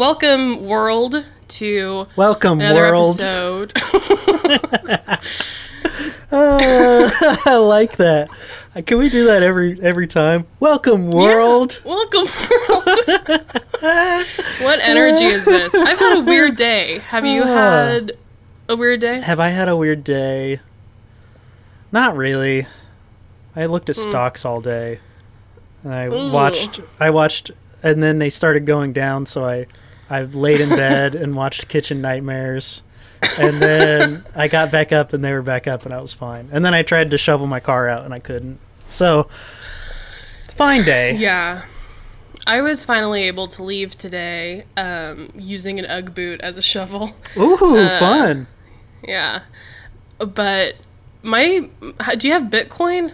welcome world to Welcome, another world. episode. Uh, I like that. Uh, Can we do that every every time? Welcome, world. welcome world. what energy is this? I've had a weird day. Have you Ah. had a weird day? Have I had a weird day? Not really. I looked at stocks all day. And I Ooh. watched I watched and then they started going down so I I've laid in bed and watched Kitchen Nightmares. And then I got back up and they were back up and I was fine. And then I tried to shovel my car out and I couldn't. So fine day. Yeah. I was finally able to leave today um, using an Ugg boot as a shovel. Ooh, Uh, fun. Yeah. But my do you have Bitcoin?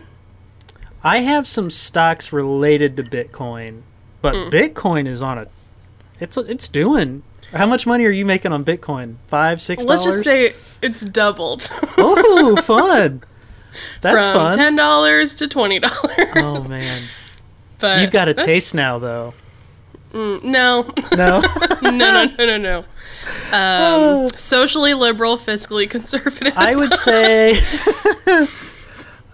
I have some stocks related to Bitcoin, but Hmm. Bitcoin is on a it's it's doing. How much money are you making on Bitcoin? Five, six Let's just say it's doubled. Oh, fun. That's from fun. ten dollars to twenty dollars. Oh man. but You've got a taste now though. mm, no, No. no, no, no, no, no. Um, socially liberal, fiscally conservative. I would say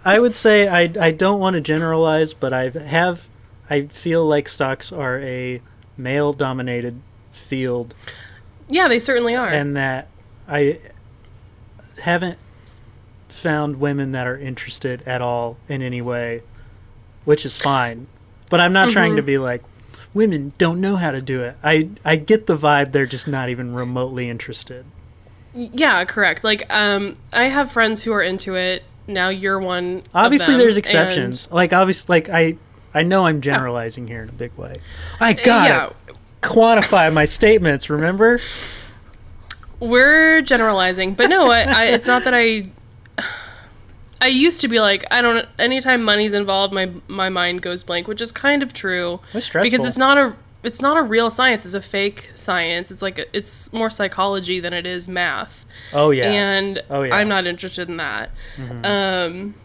I would say I I don't want to generalize, but I have I feel like stocks are a male dominated field yeah, they certainly are. and that I haven't found women that are interested at all in any way, which is fine. But I'm not trying Mm-hmm. to be like women don't know how to do it. I I get the vibe they're just not even remotely interested. yeah, correct. Like, um, I have friends who are into it. Now you're one. of Obviously, them, there's exceptions. Like obviously, like I I know I'm generalizing here in a big way. I gotta yeah, quantify my statements. Remember? we're generalizing, but no, I, I, it's not that I. I used to be like, I don't. Anytime money's involved, my my mind goes blank, which is kind of true. That's stressful. because it's not a it's not a real science it's a fake science it's like a, it's more psychology than it is math oh yeah. and Oh, yeah. i'm not interested in that um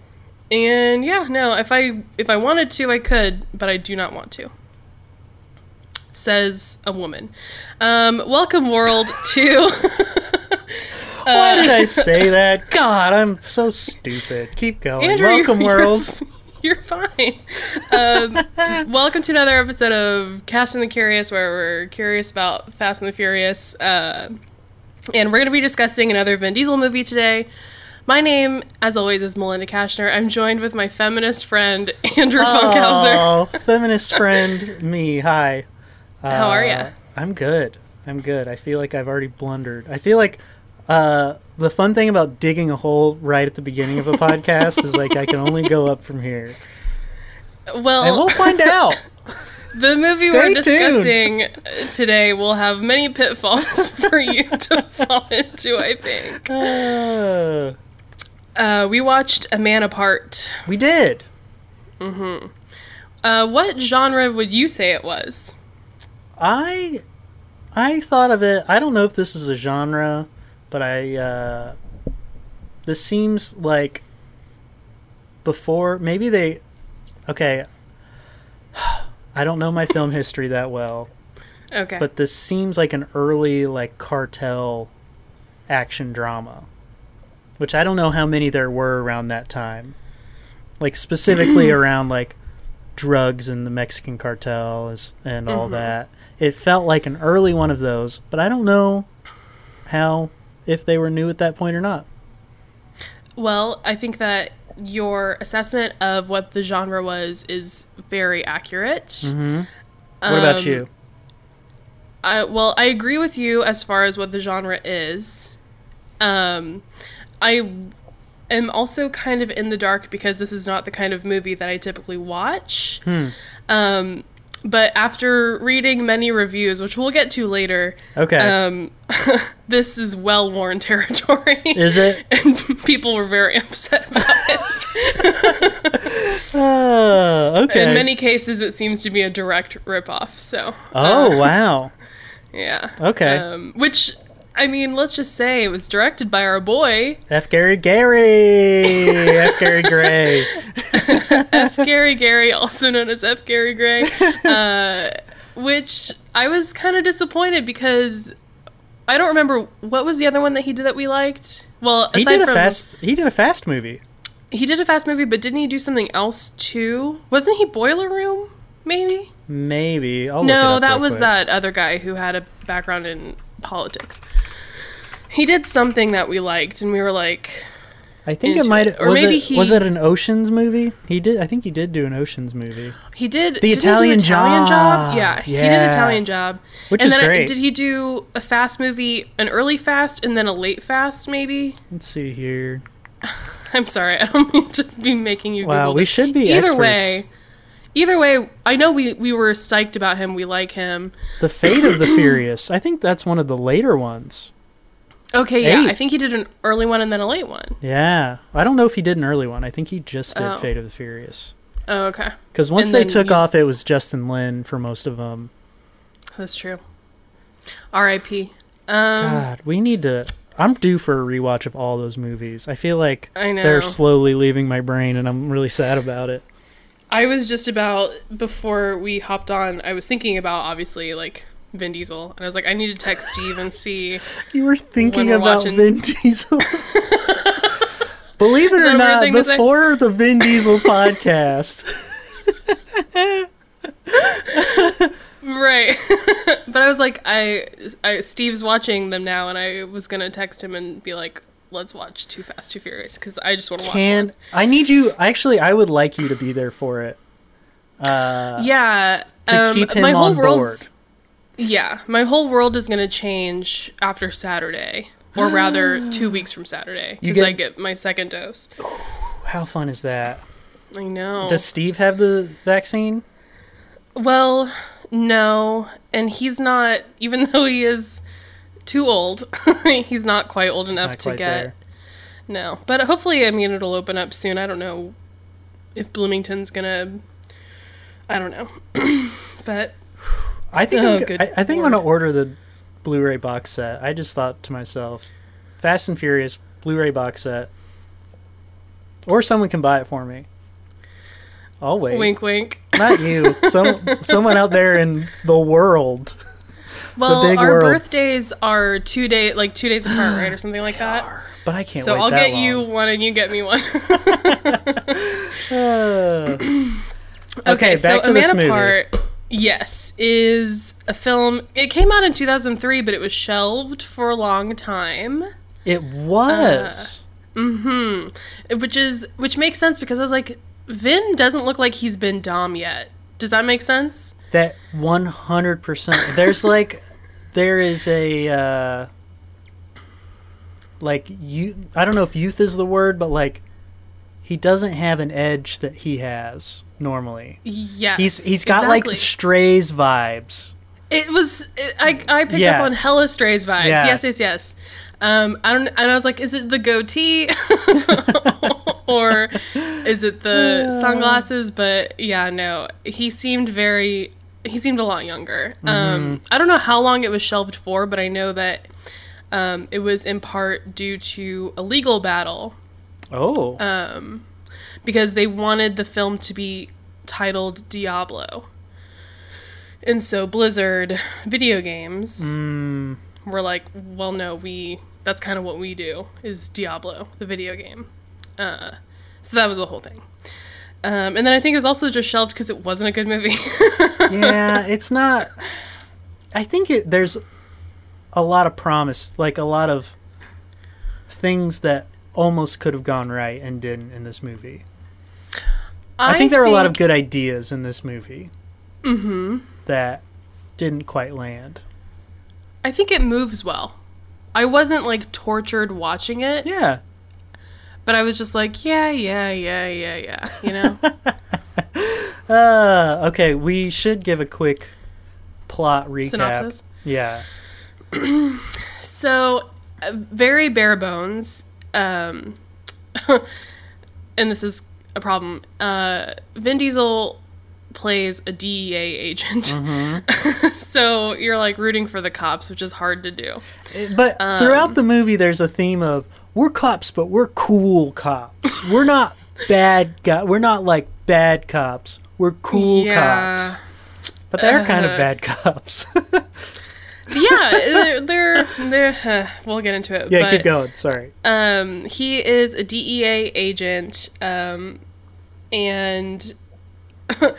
and yeah no if i if i wanted to i could but i do not want to says a woman um welcome world to Why did I say that? God, I'm so stupid. Keep going. Andrew, you're- Welcome, you're- world. You're fine. Um, welcome to another episode of Cast and the Curious, where we're curious about Fast and the Furious. Uh, and we're going to be discussing another Vin Diesel movie today. My name, as always, is Melinda Kashner. I'm joined with my feminist friend, Andrew Funkhauser. Oh, feminist friend, me. Hi. Uh, How are you? I'm good. I'm good. I feel like I've already blundered. I feel like uh, the fun thing about digging a hole right at the beginning of a podcast is like I can only go up from here, Well, and we'll find out. the movie stay we're tuned. discussing today will have many pitfalls for you to fall into, I think. Uh, Uh, we watched A Man Apart. we did. Uh, what genre would you say it was? I I thought of it. I don't know if this is a genre, but I uh, this seems like before maybe they okay. I don't know my film history that well, Okay. but this seems like an early like cartel action drama, which I don't know how many there were around that time. Like specifically around like drugs and the Mexican cartel is, and all Mhm. that. It felt like an early one of those, but I don't know how if they were new at that point or not. Well, I think that your assessment of what the genre was is very accurate. Mm-hmm. What about Um, you? I, well, I agree with you as far as what the genre is. Um, I am also kind of in the dark because this is not the kind of movie that I typically watch. Hmm. Um, but after reading many reviews, which we'll get to later, Okay. um, this is well worn territory. is it? and people were very upset about it. Uh, okay. In many cases, it seems to be a direct ripoff. So, oh uh, wow. yeah. Okay. Um, which, I mean, let's just say it was directed by our boy F. Gary Gary. F. Gary Gray. F. Gary Gary, also known as F. Gary Gray. Uh, which I was kind of disappointed because I don't remember what was the other one that he did that we liked. Well, He did a fast. He did a fast movie. he did a fast movie, but didn't he do something else too? Wasn't he Boiler Room? Maybe. Maybe. I'll no, that was quick. that other guy who had a background in politics. He did something that we liked, and we were like, I think it might. it. Or was maybe it, was it an Ocean's movie? He did. I think he did do an Ocean's movie, he did The he Italian Italian Job. Yeah, yeah, he did Italian Job. which and is I- great. did he do a fast movie, an early fast, and then a late fast? Maybe. Let's see here. I'm sorry, I don't mean to be making you. Wow, Google we should be Either experts. way, either way, I know we we were psyched about him. We like him. The Fate of the Furious. I think that's one of the later ones. Okay, yeah, I think he did an early one and then a late one. Yeah, I don't know if he did an early one. I think he just did Oh. Fate of the Furious. Oh, okay, Because once And they took you- off, it was Justin Lin for most of them. that's true. R.I.P. Um, God, we need to. I'm due for a rewatch of all those movies. I feel like I know. they're slowly leaving my brain, and I'm really sad about it. I was just about before we hopped on. I was thinking about obviously like Vin Diesel, and I was like, I need to text Steve and see. You were thinking we're about watching- Vin Diesel. Believe it or that a weird not, thing to say? before the Vin Diesel podcast, Right. but I was like, I, I, Steve's watching them now, and I was gonna text him and be like, let's watch Too Fast, Too Furious, because I just want to watch can one. I need you? Actually, I would like you to be there for it. Uh, Yeah. to um, keep him my whole on board. Yeah, my whole world is gonna change after Saturday, or rather, two weeks from Saturday, because I get my second dose. How fun is that? I know. Does Steve have the vaccine? Well, no, and he's not. Even though he is too old, he's not quite old enough to get. there. No, but hopefully, I mean, it'll open up soon. I don't know if Bloomington's gonna. I don't know, but I think Oh, I'm, I, I think I'm gonna order the Blu-ray box set. I just thought to myself, Fast and Furious Blu-ray box set, or someone can buy it for me. I'll wait. wink, wink. Not you. Some someone out there in the world. Well, our birthdays are two day, like two days apart, right, or something like that. But I can't So I'll get you one, and you get me one. Uh, okay, back so to this movie. Part, yes, is a film. It came out in 2003, but it was shelved for a long time. It was. Hmm. Which is which makes sense because I was like, Vin doesn't look like he's been Dom yet. Does that make sense? That one hundred percent. There's like, there is a, uh, like you. I don't know if youth is the word, but like, he doesn't have an edge that he has normally. Yeah, He's he's got exactly. like strays vibes. It was. It, I I picked Yeah. up on hella strays vibes. Yeah. Yes, yes, yes. Um, I don't. And I was like, is it the goatee, or is it the sunglasses? But yeah, no. He seemed very. He seemed a lot younger. Mm-hmm. Um, I don't know how long it was shelved for, but I know that um, it was in part due to a legal battle Oh, um, because they wanted the film to be titled Diablo. And so Blizzard video games mm, were like, well, no, we that's kind of what we do is Diablo, the video game. Uh, so that was the whole thing. Um, and then I think it was also just shelved because it wasn't a good movie. yeah, it's not. I think it there's a lot of promise, like a lot of things that almost could have gone right and didn't in this movie. I, think there are a lot of good ideas in this movie hmm that didn't quite land. I think it moves well. I wasn't like tortured watching it, Yeah. But I was just like, yeah, yeah, yeah, yeah, yeah. You know. Uh, okay, we should give a quick plot recap. Synopsis. Yeah. So, uh, very bare bones. Um, and this is a problem. Uh, Vin Diesel plays a DEA agent. Mm-hmm. so you're like rooting for the cops, which is hard to do. But Um, throughout the movie, there's a theme of we're cops, but we're cool cops. We're not bad guy. We're not like bad cops. We're cool cops. But they're kind of Uh, bad cops. yeah, they're they're, they're uh, we'll get into it. yeah, but, keep going. Sorry. Um, he is a DEA agent, um, and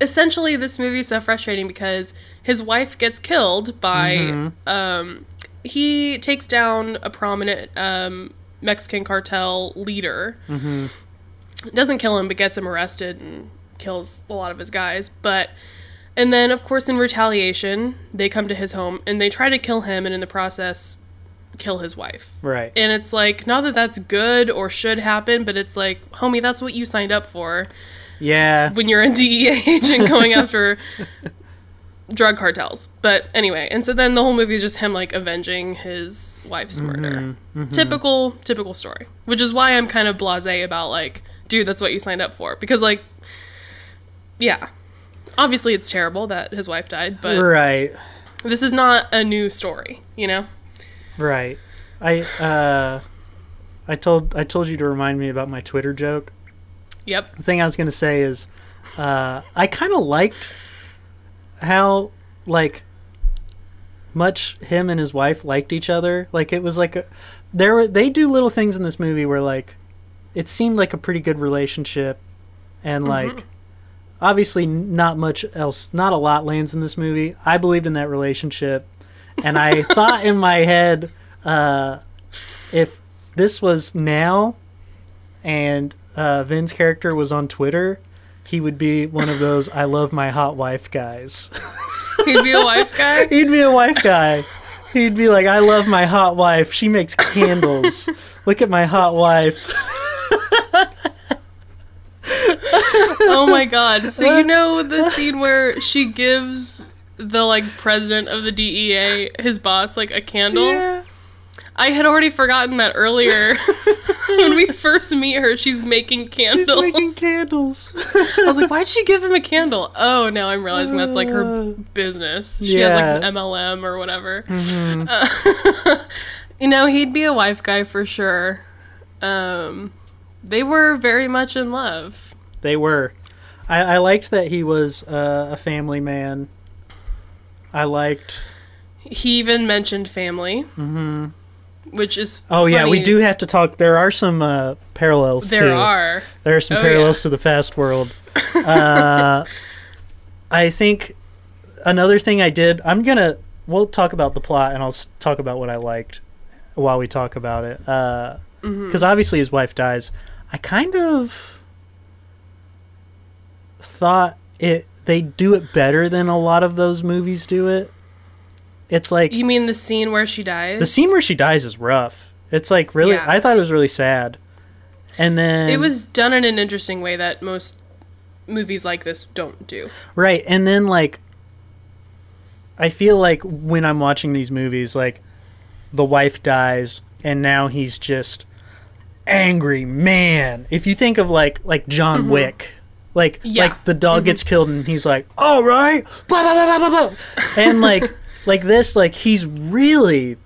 essentially, this movie is so frustrating because his wife gets killed by. Mhm. Um, he takes down a prominent um, Mexican cartel leader. hmm Doesn't kill him, but gets him arrested and kills a lot of his guys. But and then, of course, in retaliation, they come to his home and they try to kill him, and in the process, kill his wife. Right. And it's like, not that that's good or should happen, but it's like, homie, that's what you signed up for Yeah. when you're a DEA agent going after drug cartels. But anyway, and so then the whole movie is just him like avenging his wife's murder. Mhm. Typical, typical story. Which is why I'm kind of blasé about like, dude, that's what you signed up for. Because like, yeah, obviously it's terrible that his wife died, but Right. this is not a new story, you know? Right. I uh I told I told you to remind me about my Twitter joke. Yep. The thing I was going to say is uh I kind of liked how like much him and his wife liked each other. Like it was like a there were they do little things in this movie where like it seemed like a pretty good relationship and like obviously not much else not a lot lands in this movie. I believed in that relationship and I thought in my head uh if this was now and uh, Vin's character was on Twitter, he would be one of those "I love my hot wife" guys. He'd be a wife guy. He'd be a wife guy. He'd be like, "I love my hot wife. She makes candles. Look at my hot wife." oh my god. So you know the scene where she gives the like president of the DEA, his boss, like a candle? Yeah. I had already forgotten that earlier. When we first meet her, she's making She's candles. making candles. I was like, why'd she give him a candle? Oh, now I'm realizing that's like her Uh, business. She has like an MLM or whatever. mhm. Uh, you know, he'd be a wife guy for sure. Um, they were very much in love. They were. I, I liked that he was uh, a family man. I liked. He even mentioned family, hmm which is Oh yeah, we do have to talk. There are some uh, parallels There too. are. There are some Oh, parallels to the fast world. Uh, I think another thing I did. I'm gonna. We'll talk about the plot, and I'll talk about what I liked while we talk about it. Because Mhm. obviously his wife dies. I kind of thought it. They do it better than a lot of those movies do it. It's like You mean the scene where she dies? the scene where she dies is rough. It's like really. Yeah. I thought it was really sad. And then It was done in an interesting way that most movies like this don't do. Right, and then like I feel like when I'm watching these movies like the wife dies and now he's just angry man. If you think of like like John Wick, like Mm-hmm. Yeah. Mm-hmm. like the dog gets killed and he's like, "All right." Blah blah blah blah. blah. and like like this like he's really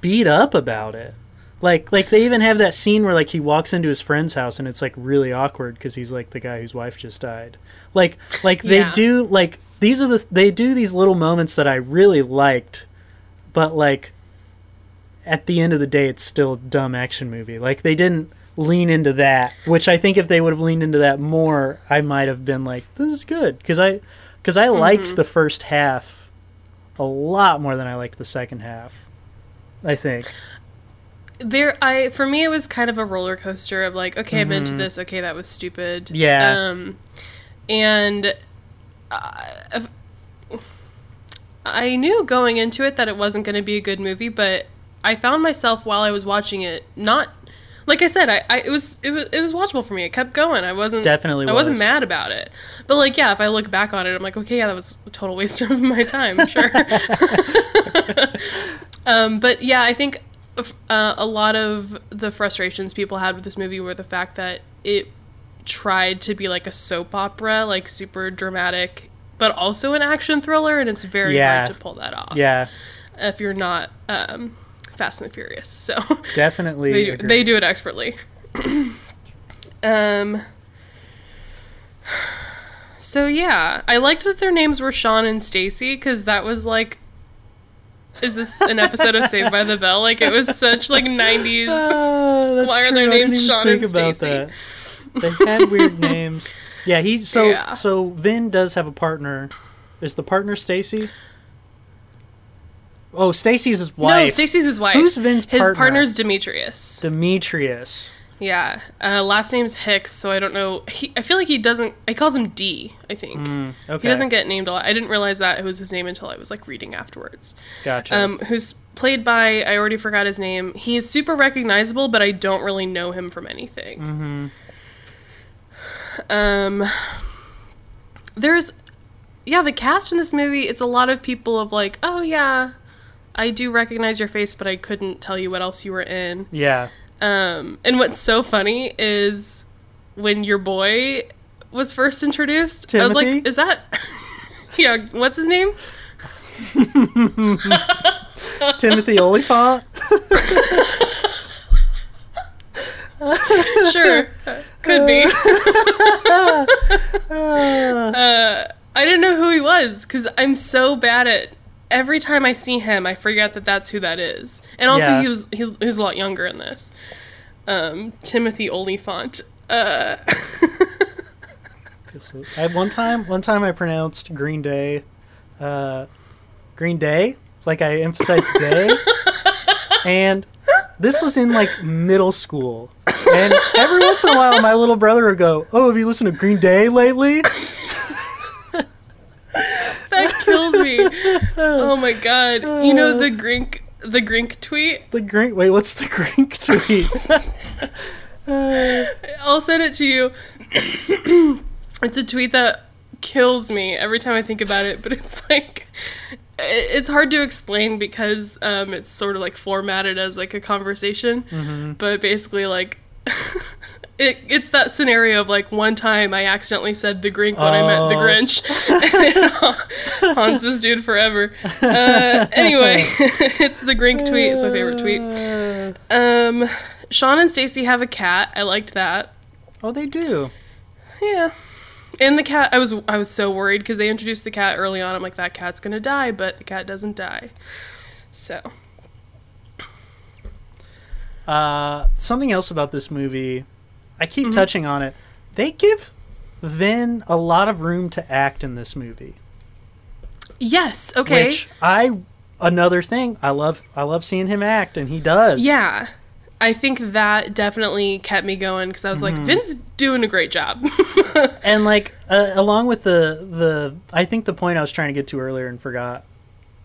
beat up about it. Like like they even have that scene where like he walks into his friend's house and it's like really awkward cuz he's like the guy whose wife just died. Like like they Yeah. do like these are the they do these little moments that I really liked but like at the end of the day it's still a dumb action movie. Like they didn't lean into that, which I think if they would have leaned into that more, I might have been like this is good cuz I cuz I liked mm-hmm. the first half a lot more than I liked the second half. I think. There, I for me it was kind of a roller coaster of like, okay, I'm into this. Okay, that was stupid. Mm-hmm. Yeah. Um, and uh, I knew going into it that it wasn't going to be a good movie, but I found myself while I was watching it not. Like I said, I, I it was it was it was watchable for me. It kept going. I wasn't Definitely I wasn't was. mat about it. But like yeah, if I look back on it, I'm like, okay, yeah, that was a total waste of my time. Sure. um, but yeah, I think uh, a lot of the frustrations people had with this movie were the fact that it tried to be like a soap opera, like super dramatic, but also an action thriller, and it's very Yeah. hard to pull that off. Yeah, If you're not um, Fast and the Furious, so definitely. they do, agree. they do it expertly. um. So yeah, I liked that their names were Sean and Stacy because that was like, is this an episode of Saved by the Bell? Like it was such like '90s. Ah, that's Why are true. their names Sean and about Stacy? that. They had weird names. Yeah, he so Yeah. so Vin does have a partner. Is the partner Stacy? Oh, Stacy's his wife. No. Stacy's his wife. Who's Vin's his partner's Demetrius. Demetrius. Yeah, uh, last name's Hicks, so I don't know. He, I feel like he doesn't. He calls him D. I think Mm, okay. he doesn't get named a lot. I didn't realize that it was his name until I was like reading afterwards. Gotcha. Um, who's played by? I already forgot his name. He's super recognizable, but I don't really know him from anything. mm-hmm. Um, there's, yeah, the cast in this movie. It's a lot of people of like, oh yeah, I do recognize your face, but I couldn't tell you what else you were in. Yeah. Um, and what's so funny is when your boy was first introduced, I was like, is that? yeah, what's his name? Timothy Olyphant. Sure, could be. Uh, I didn't know who he was because I'm so bad at. Every time I see him, I forget that that's who that is. And also, Yeah. he was he, he was a lot younger in this. Um, Timothy Olyphant. Uh, I, one time, one time I pronounced Green Day, uh, Green Day, like I emphasized day, and this was in like middle school. And every once in a while, my little brother would go, "Oh, have you listened to Green Day lately?" that kills me. Oh my god! You know the Grink the Grink tweet. The Grink Wait, what's the Grink tweet? Uh, I'll send it to you. it's a tweet that kills me every time I think about it, but it's like it's hard to explain because um, it's sort of like formatted as like a conversation, Mm-hmm. but basically like. It, it's that scenario of like one time I accidentally said the Grinch when I meant the Oh. Grinch, and haunts this dude forever. Uh, anyway, it's the Grinch tweet. It's my favorite tweet. uh, Um, Sean and Stacy have a cat. I liked that. oh, they do. Yeah. And the cat, I was I was so worried because they introduced the cat early on. I'm like, that cat's gonna die, but the cat doesn't die. So Uh, something else about this movie, I keep Mm-hmm. touching on it. They give Vin a lot of room to act in this movie. yes, okay, Which I another thing I love I love seeing him act and he does. yeah. I think that definitely kept me going because I was Mm-hmm. like, Vin's doing a great job. And like uh, along with the the I think the point I was trying to get to earlier and forgot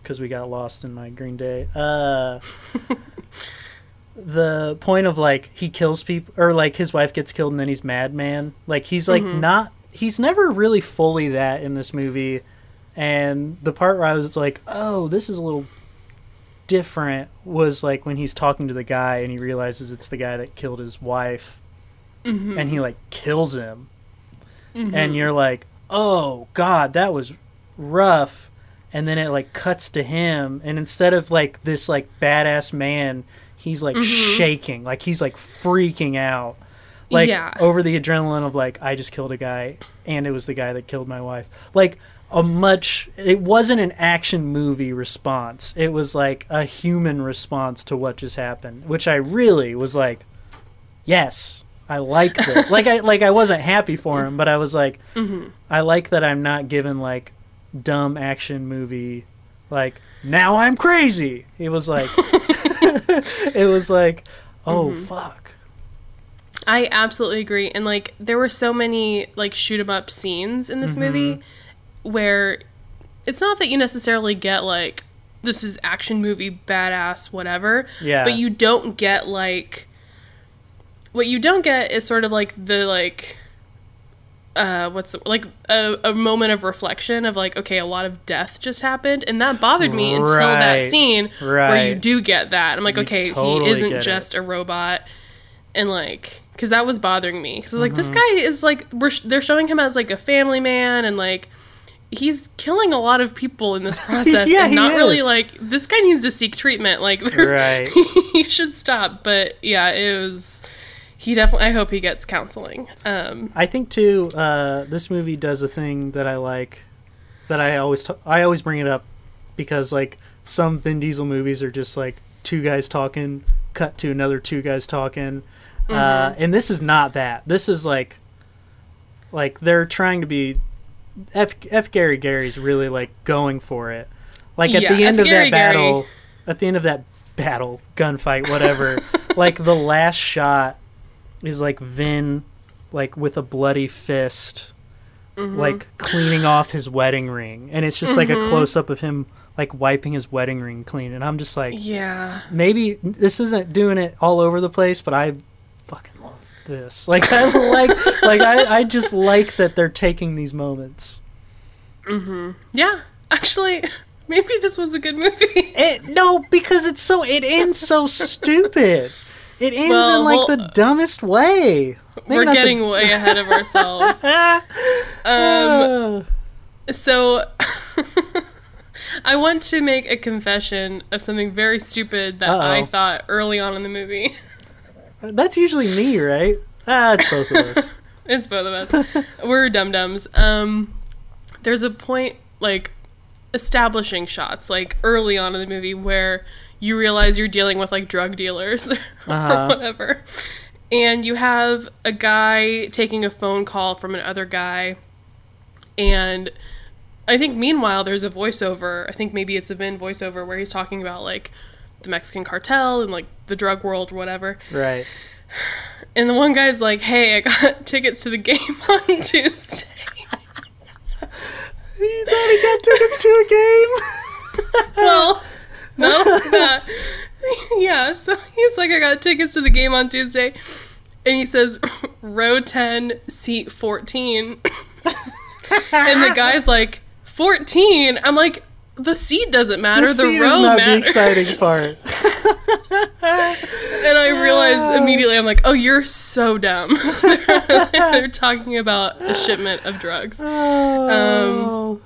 cuz we got lost in my Green Day. Uh the point of like he kills people or like his wife gets killed and then he's madman. Like he's like not he's never really fully that in this movie. And the part where I was it's like, "Oh, this is a little different was like when he's talking to the guy and he realizes it's the guy that killed his wife Mhm. and he like kills him Mhm. and you're like oh god that was rough and then it like cuts to him and instead of like this like badass man he's like Mhm. shaking like he's like freaking out like Yeah. over the adrenaline of like i just killed a guy and it was the guy that killed my wife like a much it wasn't an action movie response it was like a human response to what just happened which i really was like yes i like this like i like i wasn't happy for him but i was like Mhm. i like that i'm not given like dumb action movie like now i'm crazy He was like it was like oh Mm-hmm. fuck I absolutely agree. And like there were so many like shoot 'em up scenes in this Mm-hmm. movie where it's not that you necessarily get like this is action movie badass whatever, yeah but you don't get like what you don't get is sort of like the like uh what's the, like a, a moment of reflection of like okay a lot of death just happened and that bothered me until that Right. scene where you do get that i'm like You okay totally he isn't get it. just a robot and like because that was bothering me because like Mm-hmm. this guy is like we're sh- they're showing him as like a family man and like he's killing a lot of people in this process Yeah, and he not really is. like this guy needs to seek treatment like Right. he should stop but yeah it was he definitely. I hope he gets counseling. Um, I think too. Uh, this movie does a thing that I like. That I always t- I always bring it up because like some Vin Diesel movies are just like two guys talking, cut to another two guys talking, uh, Mhm. and this is not that. This is like like they're trying to be. F F Gary Gary's really like going for it. Like at Yeah, the end F. of Gary that Gary- battle, at the end of that battle, gunfight, whatever. like the last shot is like Vin, like with a bloody fist, mhm. like cleaning off his wedding ring, and it's just like a Mhm. close up of him like wiping his wedding ring clean, and I'm just like, yeah. maybe this isn't doing it all over the place, but I fucking love this. Like I like, like I, I just like that they're taking these moments. hmm Yeah. Actually, maybe this was a good movie. It, no, because it's so it ends so stupid. It ends Well, in like well, the dumbest way. Maybe We're not the- getting way ahead of ourselves. Um, Uh, so I want to make a confession of something very stupid that I Uh-oh. thought early on in the movie. that's usually me, right? Ah, it's both of us. It's both of us. We're dum dums. Um, there's a point like establishing shots, like early on in the movie, where you realize you're dealing with like drug dealers or Uh-huh. whatever, and you have a guy taking a phone call from another guy, and I think meanwhile there's a voiceover. I think maybe it's a Vin voiceover where he's talking about like the Mexican cartel and like the drug world or whatever. Right. And the one guy's like, "Hey, I got tickets to the game on Tuesday." You thought he got tickets to a game? well, no, that. yeah. So he's like, "I got tickets to the game on Tuesday," and he says, "Row ten, seat 14. and the guy's like, "14." I'm like, "The seat doesn't matter. the The, row is not matters." the exciting part. And I realized immediately, I'm like, "Oh, you're so dumb." they're, talking about a shipment of drugs. Oh,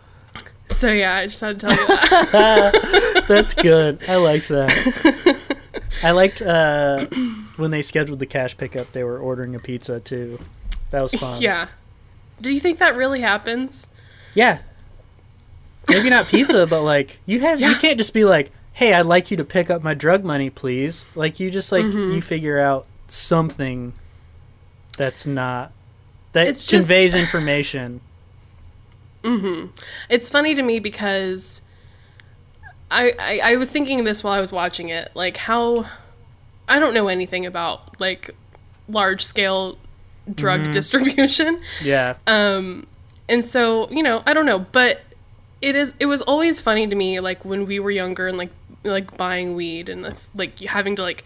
So yeah, I just had to tell you that. that's good. I liked that. I liked uh, when they scheduled the cash pickup. They were ordering a pizza too. That was fun. yeah. Do you think that really happens? Yeah. Maybe not pizza, but like you have you can't just be like, "Hey, I'd like you to pick up my drug money, please." Like you just like Mhm. you figure out something that's not that It's just- conveys information. hmm It's funny to me because I, I I was thinking this while I was watching it, like how I don't know anything about like large scale drug Mhm. distribution. Yeah. Um, and so you know, I don't know, but it is. It was always funny to me, like when we were younger and like like buying weed and like having to like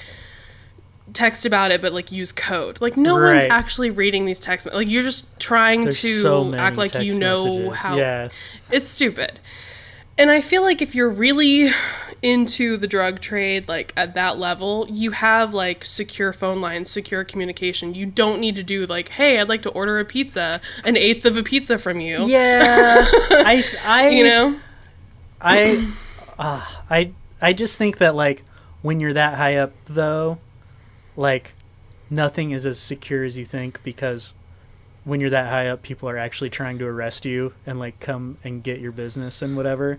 text about it, but like use code. Like no one's actually reading these text. Like you're just trying There's to so act like you know messages. how. Yeah. It's stupid. And I feel like if you're really into the drug trade, like at that level, you have like secure phone lines, secure communication. You don't need to do like, hey, I'd like to order a pizza, an eighth of a pizza from you. Yeah. I I you know? I uh, I I just think that like when you're that high up though, like nothing is as secure as you think because when you're that high up people are actually trying to arrest you and like come and get your business and whatever.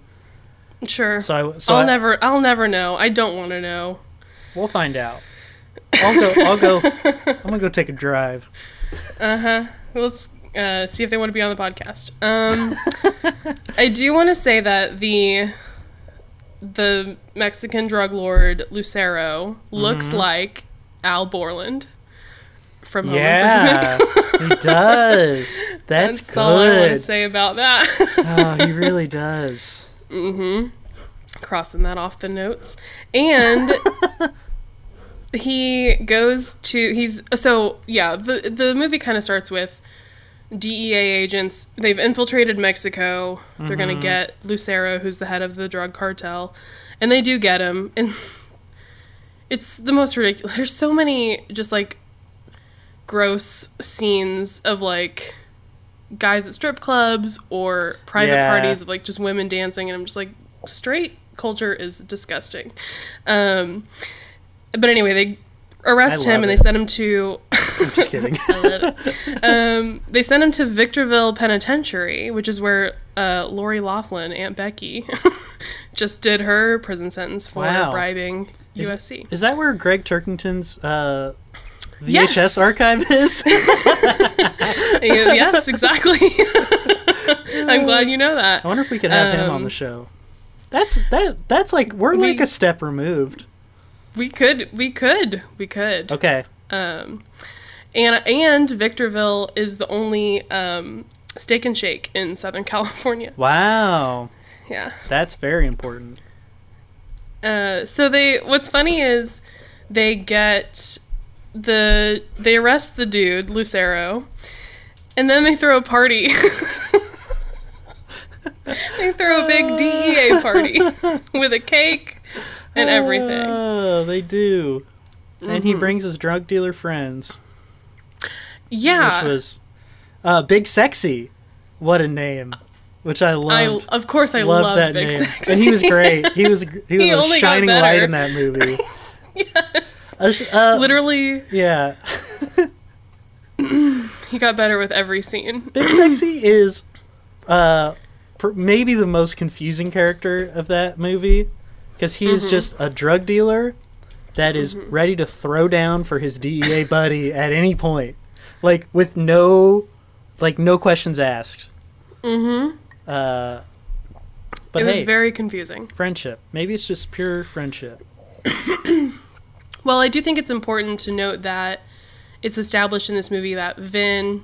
Sure. So I so I'll I, never I'll never know. I don't want to know. we'll find out. I'll go I'll go I'm to go take a drive. Uh-huh. Let's uh, see if they want to be on the podcast. Um I do want to say that the the Mexican drug lord Lucero looks Mhm. like Al Borland from Home Yeah. Improvement. he does. That's, That's all I want to say about that. oh, he really does. Mm-hmm. Crossing that off the notes. And he goes to he's so yeah, the the movie kind of starts with DEA agents. They've infiltrated Mexico. They're going to Mhm. get Lucero, who's the head of the drug cartel. And they do get him and it's the most ridiculous. There's so many just like gross scenes of like guys at strip clubs or private Yeah. parties of like just women dancing and I'm just like straight culture is disgusting. Um but anyway, they arrest him and they send him to I'm just kidding. I love it. Um, they sent him to Victorville Penitentiary, which is where uh, Lori Loughlin, Aunt Becky, just did her prison sentence for Wow. bribing Is- USC. Is that where Gregg Turkington's uh, VHS Yes. archive is? yes, exactly. I'm glad you know that. I wonder if we could have him on Um, the show. That's that. That's like we're We- like a step removed. We could, we could, we could. Okay. Um, and and Victorville is the only um, steak and shake in Southern California. Wow. Yeah. That's very important. Uh, so they what's funny is they get the they arrest the dude Lucero, and then they throw a party. they throw a big DEA party with a cake and everything. Oh, they do. And he Mhm. brings his drug dealer friends, Yeah, which was uh, Big Sexy. What a name! Which I I loved. of course I loved love that Big name, Sex, and he was great. He was he was He a shining light in that movie. yes, Uh, literally, yeah. he got better with every scene. Big Sexy is uh, pr- maybe the most confusing character of that movie because he Mm-hmm. is just a drug dealer that is ready to throw down for his DEA buddy at any point, like with no, like no questions asked. Mm-hmm. Uh, but it was hey, very confusing. friendship. Maybe it's just pure friendship. Well, I do think it's important to note that it's established in this movie that Vin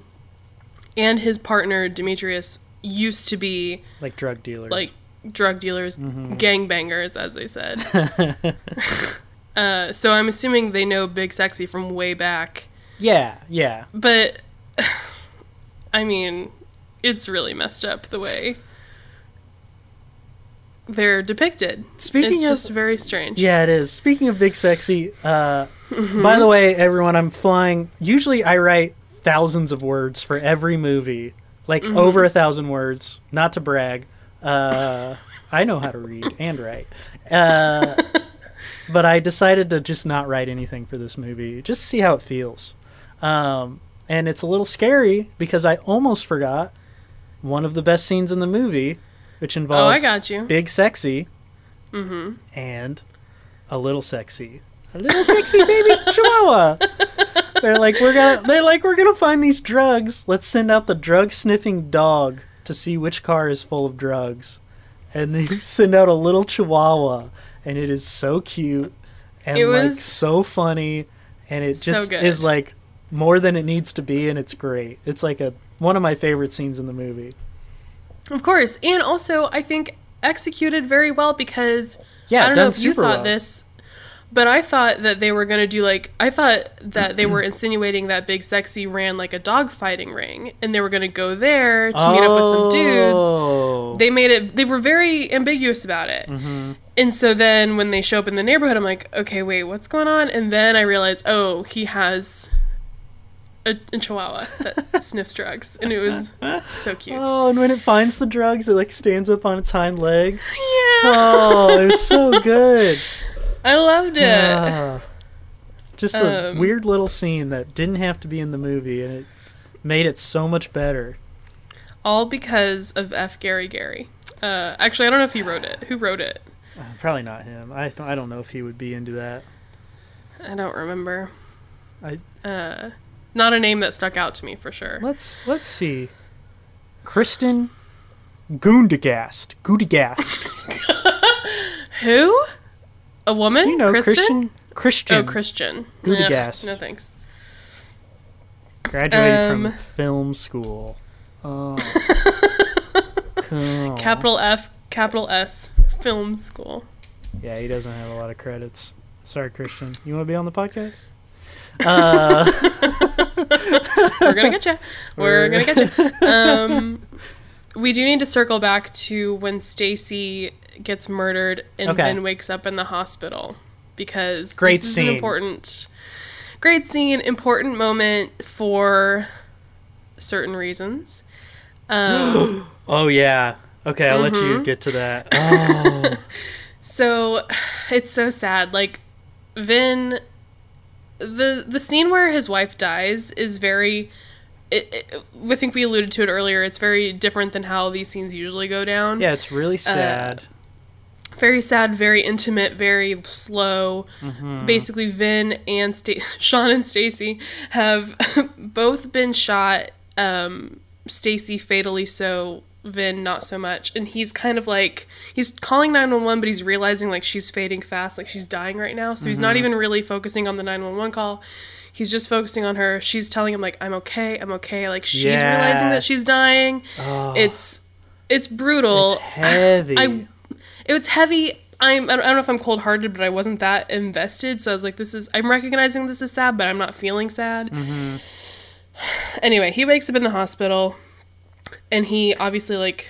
and his partner Demetrius used to be Like drug dealers. like drug dealers, Mm-hmm. gangbangers, as they said. uh, so I'm assuming they know Big Sexy from way back. yeah, yeah. But I mean, it's really messed up the way they're depicted. Speaking it's of just very strange. Yeah, it is. Speaking of big sexy, uh, Mm-hmm. by the way, everyone, I'm flying. Usually, I write thousands of words for every movie, like Mm-hmm. over a thousand words. Not to brag, uh, I know how to read and write. Uh, but I decided to just not write anything for this movie, just see how it feels. Um, and it's a little scary because I almost forgot one of the best scenes in the movie, which Oh, involves I got you. big sexy Mm-hmm. and a little sexy. A little sexy baby chihuahua. They're like, we're gonna they're like, we're gonna find these drugs. Let's send out the drug sniffing dog to see which car is full of drugs. And they send out a little chihuahua and it is so cute and It like so funny and it just good. is like more than it needs to be and it's great. It's like a one of my favorite scenes in the movie. Of course, and also I think executed very well because Yeah, I don't know if you thought well. this, but I thought that they were gonna do like I thought that they were insinuating that Big Sexy ran like a dog fighting ring, and they were gonna go there to meet up with some dudes. Oh. They made it. They were very ambiguous about it. Mhm. And so then when they show up in the neighborhood, I'm like, okay, wait, what's going on? And then I realized, oh, he has a, a chihuahua that sniffs drugs, and it was so cute. Oh, and when it finds the drugs, it like stands up on its hind legs. Yeah, Oh, it was so good. I loved it. Ah. Just a Um, weird little scene that didn't have to be in the movie, and it made it so much better. All because of F. Gary Gary. Uh, actually, I don't know if he wrote it. Who wrote it? Uh, Probably not him. I th- I don't know if he would be into that. I don't remember. I Uh, not a name that stuck out to me for sure. let's let's see. Kristen Gundigast. Gundigast. Who? A woman? You know, Kristen? Christian Christian Oh, Christian. Gudegast. Ugh, no thanks. graduated Um, from film school. Oh. cool. Capital F, capital S, film school. Yeah, he doesn't have a lot of credits. Sorry, Christian. You want to be on the podcast? Uh, We're gonna get you. We're gonna get you. Um, we do need to circle back to when Stacy gets murdered and Okay. then wakes up in the hospital because Great this is scene. an important, great scene, important moment for certain reasons. Um, oh yeah. Okay, I'll let you Mhm. get to that. Oh, So it's so sad. Like Vin the the scene where his wife dies is very. It, it, I think we alluded to it earlier. It's very different than how these scenes usually go down. Yeah, it's really sad. Very sad, very intimate, very slow. Mhm. Basically, Vin and Sta- Sean and Stacy have both been shot. Um, Stacy fatally so, Vin not so much. And he's kind of like he's calling 911 but he's realizing like she's fading fast, like she's dying right now. So he's not even really focusing on the 911 call. He's just focusing on her. She's telling him like I'm okay, I'm okay. Like she's Yeah. realizing that she's dying. Oh, It's it's brutal. it's heavy. I it was heavy. I'm I don't know if I'm cold hearted, but I wasn't that invested. So I was like, this is I'm recognizing this is sad, but I'm not feeling sad. hmm Anyway, he wakes up in the hospital, and he obviously like,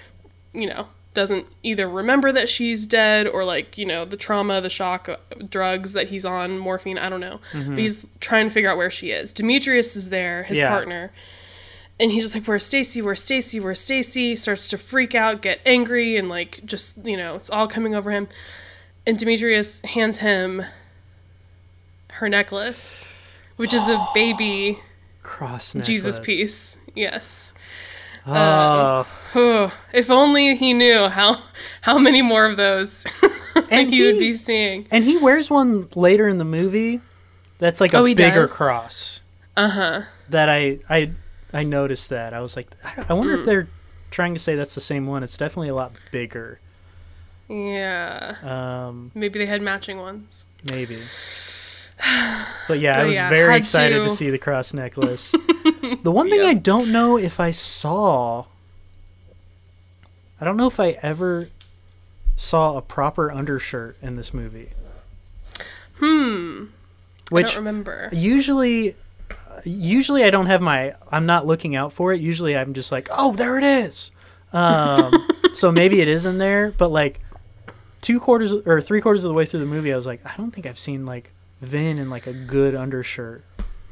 you know, doesn't either remember that she's dead or like you know the trauma, the shock, uh, drugs that he's on, morphine. I don't know, but he's trying to figure out where she is. Demetrius is there, his Yeah. partner. And he's just like, "Where's Stacy? Where's Stacy? Where's Stacy?" Starts to freak out, get angry, and like just you know, it's all coming over him. And Demetrius hands him her necklace, which is a baby Cross necklace. Jesus piece. Yes. Oh, Oh, if only he knew how how many more of those And he, would be seeing. and he wears one later in the movie. That's like a Oh, he bigger does? cross. Uh huh. That I I I noticed that. I was like, I I wonder Mm. if they're trying to say that's the same one. It's definitely a lot bigger. Yeah. Um, Maybe they had matching ones. maybe. But yeah, I was yeah, very excited to to- see the cross necklace. the one thing Yeah. I don't know if I saw, I don't know if I ever saw a proper undershirt in this movie. Hmm. I Which don't remember. usually, usually I don't have my. I'm not looking out for it. Usually I'm just like, oh, there it is. Um, so maybe it is in there, but like two quarters or three quarters of the way through the movie, I was like, I don't think I've seen like Vin in like a good undershirt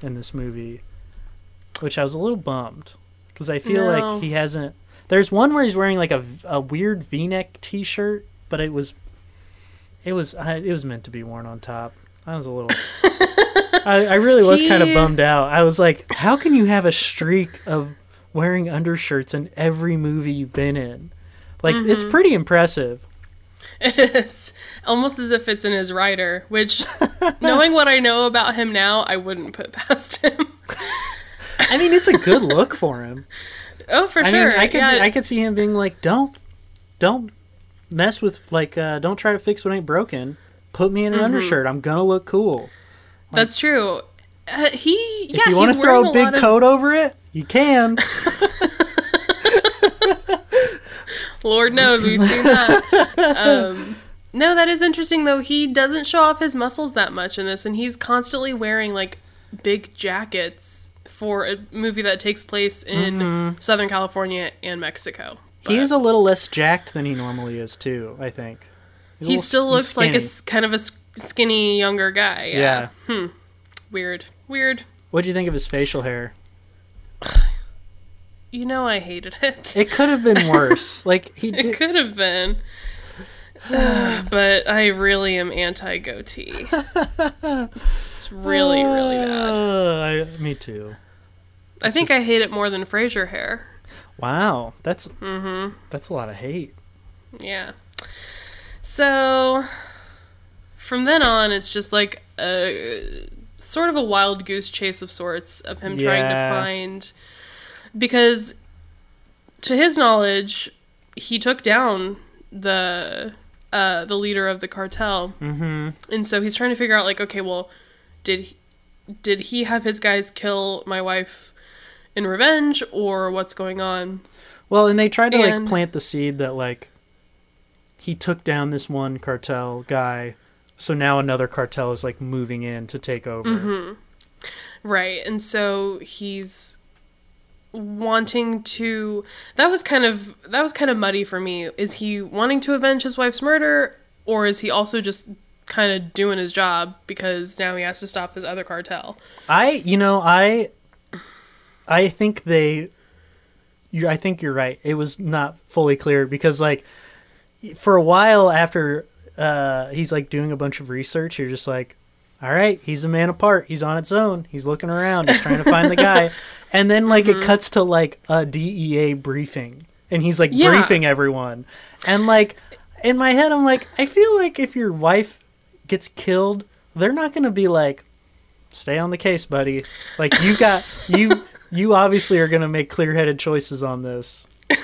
in this movie, which I was a little bummed because I feel No. like he hasn't. There's one where he's wearing like a, a weird V-neck T-shirt, but it was, it was it was meant to be worn on top. I was a little. I, I really was kind of bummed out. I was like, how can you have a streak of wearing undershirts in every movie you've been in? Like, it's Mm-hmm. pretty impressive. It is almost as if it's in his rider. Which, knowing what I know about him now, I wouldn't put past him. I mean, it's a good look for him. Oh, for I sure. mean, I could yeah. I could see him being like, don't, don't mess with like, uh, don't try to fix what ain't broken. Put me in an Mm-hmm. undershirt. I'm gonna look cool. That's true. Uh, he yeah. if you want to throw a big of- coat over it, you can. Lord knows we've seen that. um, no, that is interesting though. He doesn't show off his muscles that much in this, and he's constantly wearing like big jackets for a movie that takes place in Southern California and Mexico. Mm-hmm. he But is a little less jacked than he normally is too. I think. He's he little- still looks like a kind of a skinny younger guy. Yeah. Yeah. Weird. Weird. What do you think of his facial hair? You know I hated it. It could have been worse. like he It could have been. but I really am anti goatee. It's really, really bad. Uh, I, me too. I think I hate it more than Frasier hair. Wow, that's Mm-hmm. that's a lot of hate. Yeah. So from then on, it's just like a sort of a wild goose chase of sorts of him trying to find because to his knowledge, he took down the uh, the leader of the cartel, Mm-hmm. and so he's trying to figure out like, okay, well, did he, did he have his guys kill my wife in revenge, or what's going on? Well, and they tried to And- like plant the seed that like he took down this one cartel guy, so now another cartel is like moving in to take over. Mm-hmm. Right. And so he's wanting to that was kind of that was kind of muddy for me. Is he wanting to avenge his wife's murder or is he also just kind of doing his job because now he has to stop this other cartel? I, you know, I, I think they, you, I think you're right. It was not fully clear because like, for a while after, uh, he's like doing a bunch of research. You're just like, all right, he's a man apart. He's on its own. He's looking around. He's trying to find the guy. And then like Mm-hmm. it cuts to like a DEA briefing, and he's like Yeah. briefing everyone. And like in my head, I'm like, I feel like if your wife gets killed, they're not gonna be like, stay on the case, buddy. Like you got you. You obviously are going to make clear-headed choices on this.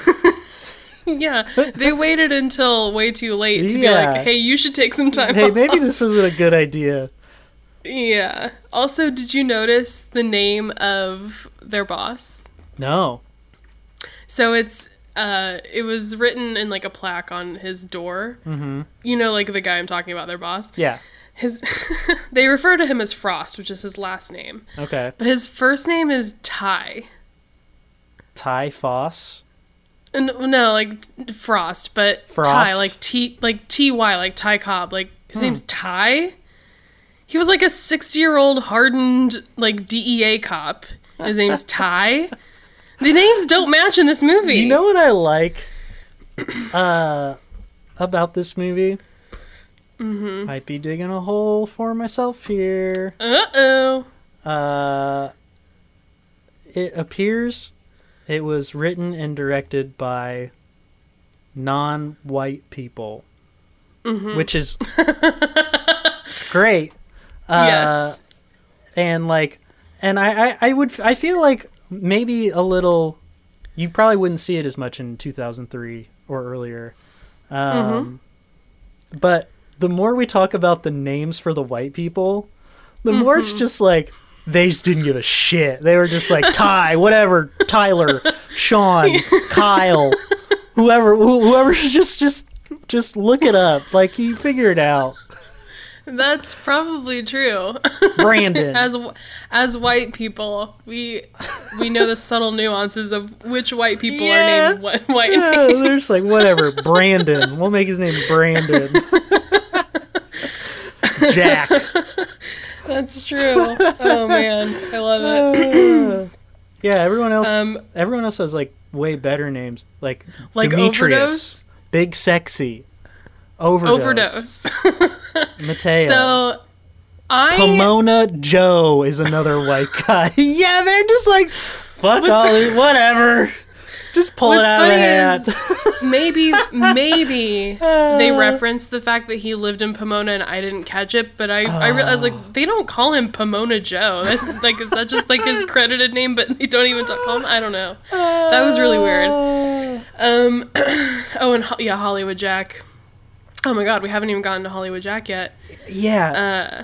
yeah, they waited until way too late to be like, "Hey, you should take some time." Hey, off. maybe this isn't a good idea. Yeah. Also, did you notice the name of their boss? No. So it's uh it was written in like a plaque on his door. Mm-hmm. You know like the guy I'm talking about, their boss. Yeah. His they refer to him as Frost, which is his last name. Okay. But his first name is Ty. Ty Foss. And no, like Frost, but Ty like T like T Y like Ty Cobb. Like his Hmm. name's Ty. He was like a 60-year-old hardened like DEA cop. His name's Ty. The names don't match in this movie. You know what I like uh, about this movie? Mm-hmm. Might be digging a hole for myself here. Uh-oh. Uh, it appears it was written and directed by non-white people, Mm-hmm. which is great. Uh, Yes. and like, and I, I, I would, I feel like maybe a little. You probably wouldn't see it as much in 2003 or earlier. Um, But the more we talk about the names for the white people, the more it's just like they just didn't give a shit. They were just like Ty, whatever, Tyler, Sean, Kyle, whoever, wh- whoever. Just, just, just look it up. Like you figure it out. That's probably true. Brandon. as as white people, we we know the subtle nuances of which white people Yeah. are named what white yeah, names. they're just like whatever. Brandon. We'll make his name Brandon. Jack. That's true. Oh man, I love it. Yeah, everyone else. Um, everyone else has like way better names, like like Demetrius, overdose. Big Sexy, Overdose, Overdose. Mateo, So I Pomona Joe is another white guy. yeah, they're just like fuck What's- all these, whatever. Just pull it What's out of the hat. maybe maybe they Uh. referenced the fact that he lived in Pomona and I didn't catch it, but I I realized Oh. like they don't call him Pomona Joe. That's, like is that just like his credited name, but they don't even talk, call him? I don't know. That was really weird. Um, oh, and yeah, Hollywood Jack. Oh my God, we haven't even gotten to Hollywood Jack yet. Yeah, Uh,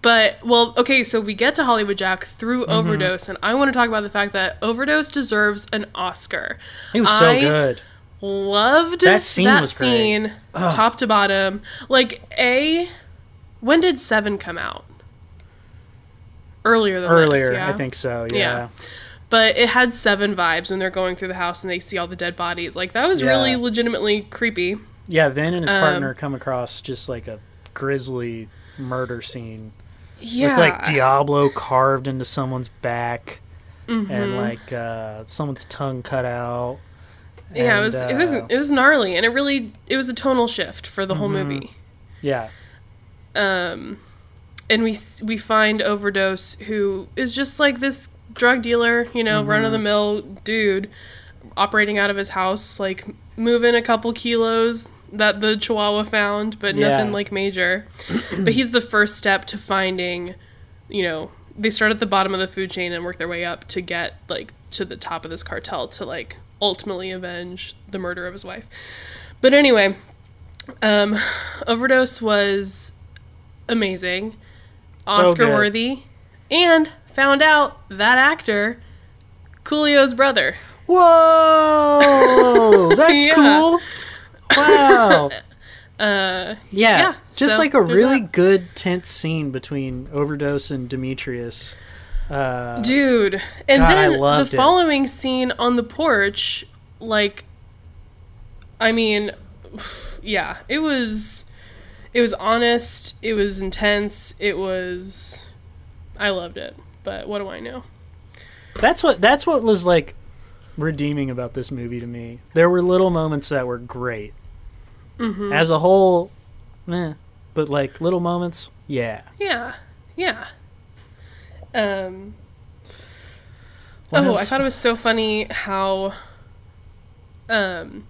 but well, okay, so we get to Hollywood Jack through Mm-hmm. Overdose, and I want to talk about the fact that Overdose deserves an Oscar. he was so good. Loved That scene was great. scene, top to bottom. Like a, when did Seven come out? Earlier than Earlier, this, yeah? I think so. Yeah. Yeah. But it had Seven vibes when they're going through the house and they see all the dead bodies. Like that was really legitimately creepy. Yeah, Vin and his Um, partner come across just like a grisly murder scene Yeah. with like Diablo carved into someone's back Mm-hmm. and like uh, someone's tongue cut out. yeah, it And, was it was uh, it was gnarly, and it really it was a tonal shift for the whole Mm-hmm. movie. yeah, Um, and we we find overdose who is just like this drug dealer, you know, Mm-hmm. run of the mill dude, operating out of his house, like moving a couple kilos that the Chihuahua found, but Yeah. nothing like major. but he's the first step to finding, you know, they start at the bottom of the food chain and work their way up to get like to the top of this cartel to like ultimately avenge the murder of his wife. But anyway, um, Overdose was amazing, Oscar good. worthy, and found out that actor, Coolio's brother. Whoa, that's Yeah. cool. Wow. Uh, Yeah, Yeah, just so like a really that. good tense scene between Overdose and Demetrius. Uh, dude, and God, then the loved it. following scene on the porch, like, I mean, yeah, it was, it was honest, it was intense, it was, I loved it. But what do I know? that's what that's what was like redeeming about this movie to me. There were little moments that were great. Mm-hmm. As a whole, meh. But like little moments, yeah. Yeah. Yeah. Um. What oh, I thought it was so funny how. Um.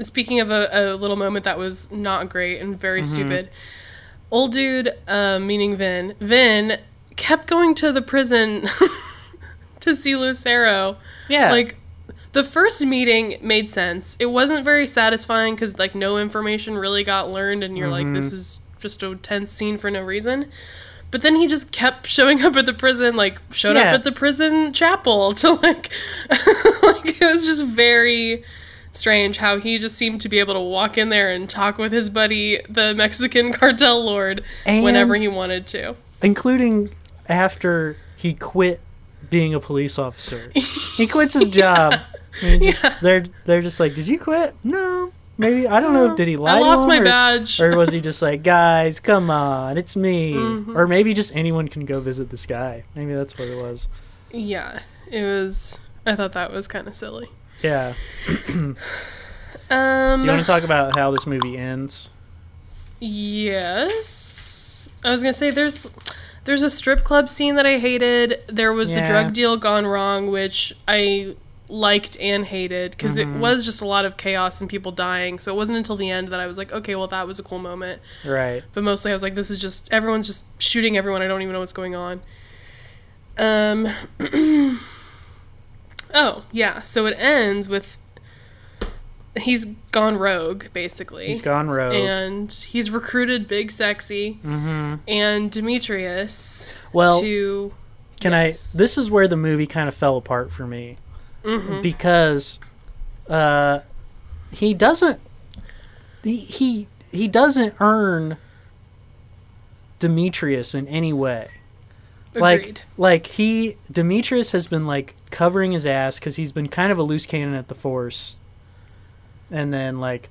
Speaking of a, a little moment that was not great and very Mm-hmm. stupid, old dude, uh, meaning Vin, Vin kept going to the prison to see Lucero. yeah, Like, the first meeting made sense. It wasn't very satisfying because, like, no information really got learned, and you're like, Mm-hmm. this is just a tense scene for no reason. But then he just kept showing up at the prison, like, showed up at the prison chapel to, like, like, it was just very strange how he just seemed to be able to walk in there and talk with his buddy, the Mexican cartel lord, whenever he wanted to. including after he quit being a police officer. he quits his job. he just- Yeah. They're they're just like, did you quit? No, maybe I don't know. Did he lie? I lost my or, badge. or was he just like, guys, come on, it's me? Mm-hmm. Or maybe just anyone can go visit this guy. Maybe that's what it was. yeah, it was. I thought that was kind of silly. Yeah. Um, Do you want to talk about how this movie ends? Yes. I was gonna say there's there's a strip club scene that I hated. There was the drug deal gone wrong, which I liked and hated because Mm-hmm. it was just a lot of chaos and people dying. So it wasn't until the end that I was like, okay, well that was a cool moment. Right. But mostly I was like, this is just everyone's just shooting everyone. I don't even know what's going on. Um. oh yeah, so it ends with he's gone rogue basically. He's gone rogue. and he's recruited Big Sexy hmm and Demetrius Well, to. Can Yes. I? This is where the movie kind of fell apart for me Mhm. because uh, he doesn't. He, he he doesn't earn Demetrius in any way. Like Agreed. like he Demetrius has been like covering his ass because he's been kind of a loose cannon at the force, and then like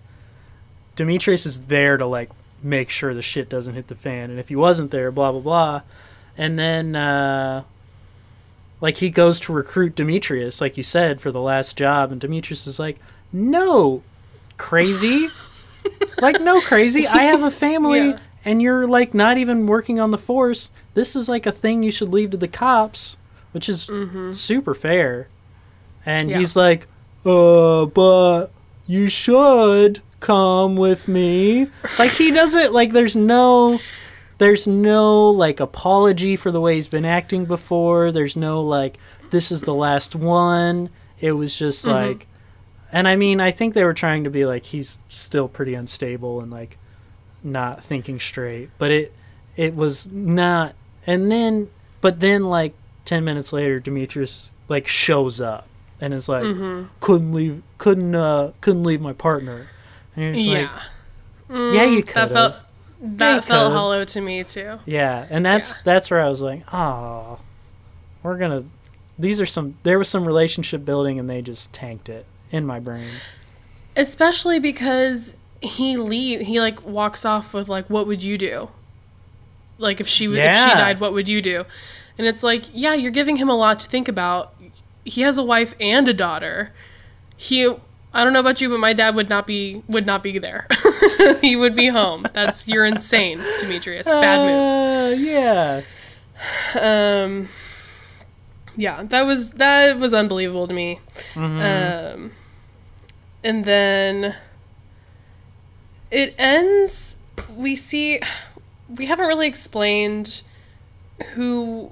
Demetrius is there to like make sure the shit doesn't hit the fan, and if he wasn't there, blah blah blah, and then uh, like he goes to recruit Demetrius, like you said, for the last job, and Demetrius is like, no, crazy, like no crazy, I have a family. Yeah. And you're like not even working on the force. This is like a thing you should leave to the cops, which is super fair. And Mm-hmm. Yeah. he's like, uh, but you should come with me. Like he doesn't like there's no there's no like apology for the way he's been acting before. There's no like this is the last one. It was just Mm-hmm. like and I mean, I think they were trying to be like he's still pretty unstable and like not thinking straight, but it it was not. And then but then like 10 minutes later Demetrius like shows up and is like Mm-hmm. couldn't leave couldn't uh couldn't leave my partner. And you're just like Yeah. yeah, you Mm, could That felt that you felt hollow to me too. Yeah, and that's Yeah. that's where I was like, oh, we're gonna. These are some. There was some relationship building, and they just tanked it in my brain. Especially because he leave he like walks off with like what would you do? Like if she w if she died, what would you do? And it's like, yeah, you're giving him a lot to think about. He has a wife and a daughter. He I don't know about you, but my dad would not be would not be there. he would be home. That's you're insane, Demetrius. Bad move. Uh, yeah. Um yeah, that was that was unbelievable to me. Mhm. Um, and then it ends. We see. We haven't really explained who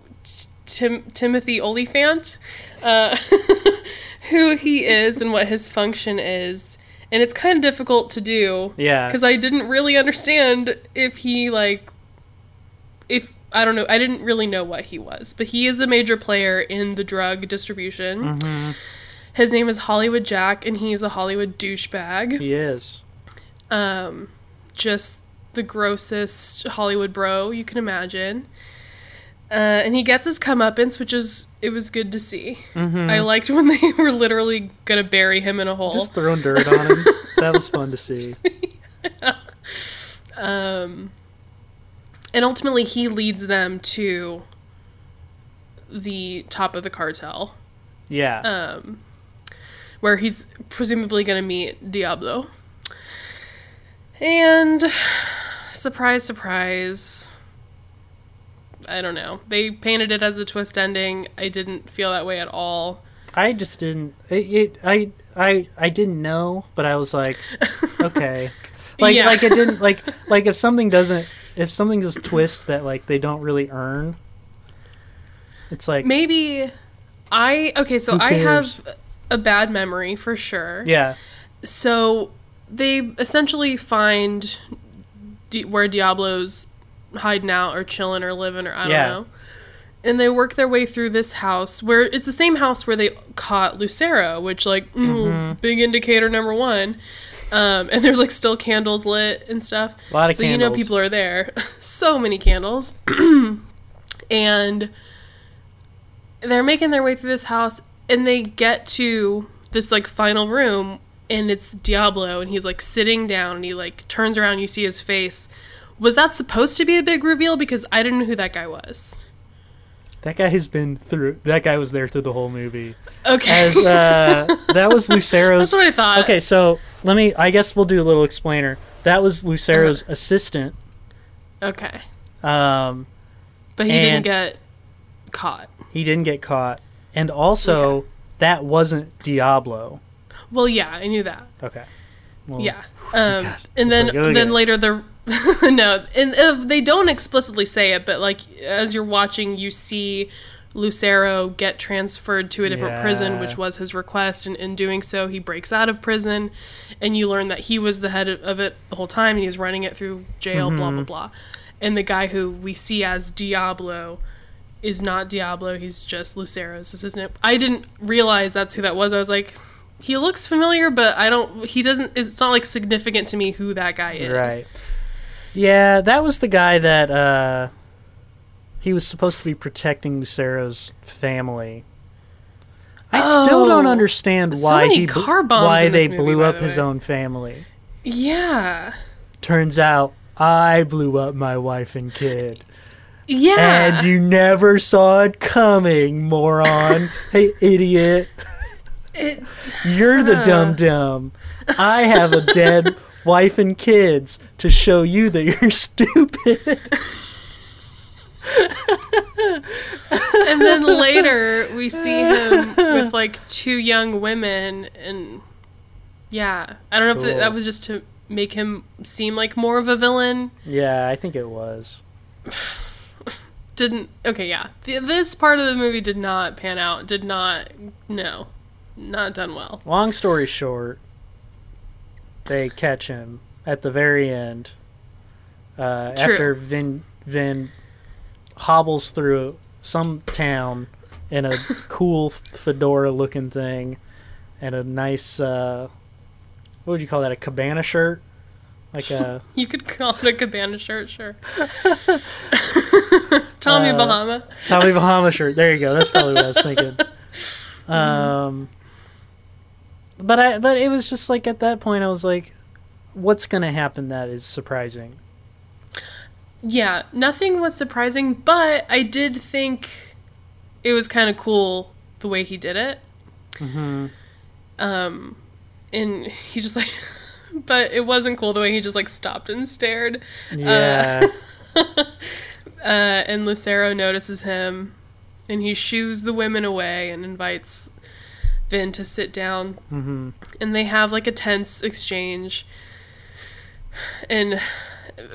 Tim- Timothy Olyphant, uh, who he is and what his function is, and it's kind of difficult to do yeah. because I didn't really understand if he like if I don't know I didn't really know what he was, but he is a major player in the drug distribution. Mhm. His name is Hollywood Jack, and he's a Hollywood douchebag. He is. Um, just the grossest Hollywood bro you can imagine. Uh, and he gets his comeuppance, which is it was good to see. Mhm. I liked when they were literally gonna bury him in a hole. Just throwing dirt on him. that was fun to see. Um, and ultimately, he leads them to the top of the cartel, Yeah. um, where he's presumably going to meet Diablo. And surprise, surprise, I don't know. They painted it as a twist ending. I didn't feel that way at all. I just didn't. It, it I I I didn't know, but I was like, okay, like Yeah. like it didn't like like if something doesn't if something's a twist that like they don't really earn, it's like Maybe I okay, so I have a bad memory for sure. yeah So they essentially find Di- where Diablo's hiding out or chilling or living or I don't Yeah. know. And they work their way through this house where it's the same house where they caught Lucero, which like mm, Mm-hmm. big indicator number one. Um, and there's like still candles lit and stuff. A lot of so you know people are there. so many candles. and they're making their way through this house and they get to this like final room and it's Diablo and he's like sitting down and he like turns around you see his face. Was that supposed to be a big reveal because I didn't know who that guy was. that guy has been through. That guy was there through the whole movie. Okay. As uh, that was Lucero's That's what I thought. Okay, so let me. I guess we'll do a little explainer. That was Lucero's Uh-huh. assistant. Okay. Um, But he didn't get caught. he didn't get caught, and also that wasn't Diablo. Well, yeah, I knew that. Okay. Well, Yeah. Um, and then okay. then later the no, and uh, they don't explicitly say it, but like as you're watching, you see Lucero get transferred to a different prison, which was his request, and in doing so, he breaks out of prison, and you learn that he was the head of it the whole time, and he was running it through jail, blah Mm-hmm. blah blah, and the guy who we see as Diablo is not Diablo; he's just Lucero's assistant. I didn't realize that's who that was. I was like. He looks familiar, but I don't. He doesn't. It's not like significant to me who that guy is. Right. Yeah, that was the guy that uh, he was supposed to be protecting Lucero's family. I still don't Oh. understand why many he why they movie, blew up the his own family. Yeah. Turns out I blew up my wife and kid. Yeah. And you never saw it coming, moron. hey, idiot. It, You're the Huh. dum dum. I have a dead wife and kids to show you that you're stupid. and then later we see him with like two young women, and yeah, I don't know if that was just to make him seem like more of a villain. Yeah, I think it was. Didn't okay, yeah. Th- This part of the movie did not pan out. Did not no, not done well. Long story short, they catch him at the very end. Uh, after Vin Vin hobbles through some town in a cool fedora looking thing and a nice uh, what would you call that? A cabana shirt, like a You could call it a cabana shirt, sure. Tommy Uh, Bahama. Tommy Bahama shirt. There you go. That's probably what I was thinking. Um, but I but it was just like at that point I was like, what's gonna happen that is surprising? Yeah, nothing was surprising, but I did think it was kind of cool the way he did it. hmm Um, and he just like, but it wasn't cool the way he just like stopped and stared. Yeah. Uh, and Lucero notices him, and he shoos the women away and invites Vin to sit down. hmm and they have like a tense exchange. And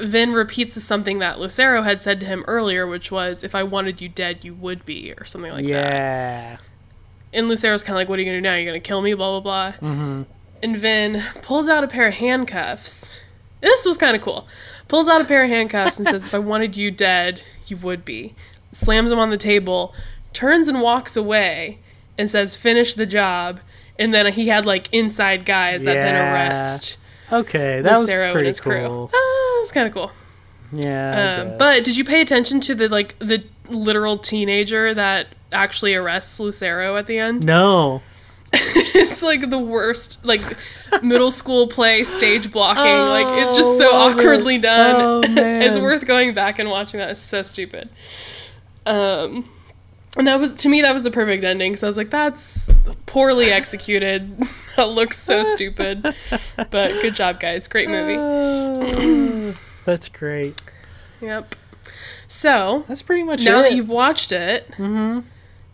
Vin repeats something that Lucero had said to him earlier, which was, "If I wanted you dead, you would be," or something like that. yeah. And Lucero's kind of like, "What are you gonna do now? You're gonna kill me?" Blah blah blah. hmm And Vin pulls out a pair of handcuffs. This was kind of cool. Pulls out a pair of handcuffs and says, "If I wanted you dead, you would be." Slams them on the table, turns and walks away, and says, "Finish the job." And then he had like inside guys that then Yeah. arrest Okay, that Lucero was and pretty his cool. crew. Ah, it's kind of cool. Yeah. Um, but did you pay attention to the like the literal teenager that actually arrests Lucero at the end? no. it's like the worst like middle school play stage blocking like it's just so Oh, love it. awkwardly done Oh, it's worth going back and watching that it's so stupid um and that was to me that was the perfect ending because i was like that's poorly executed that looks so stupid but good job guys great movie Oh, that's great. yep So That's pretty much now it. that you've watched it, hmm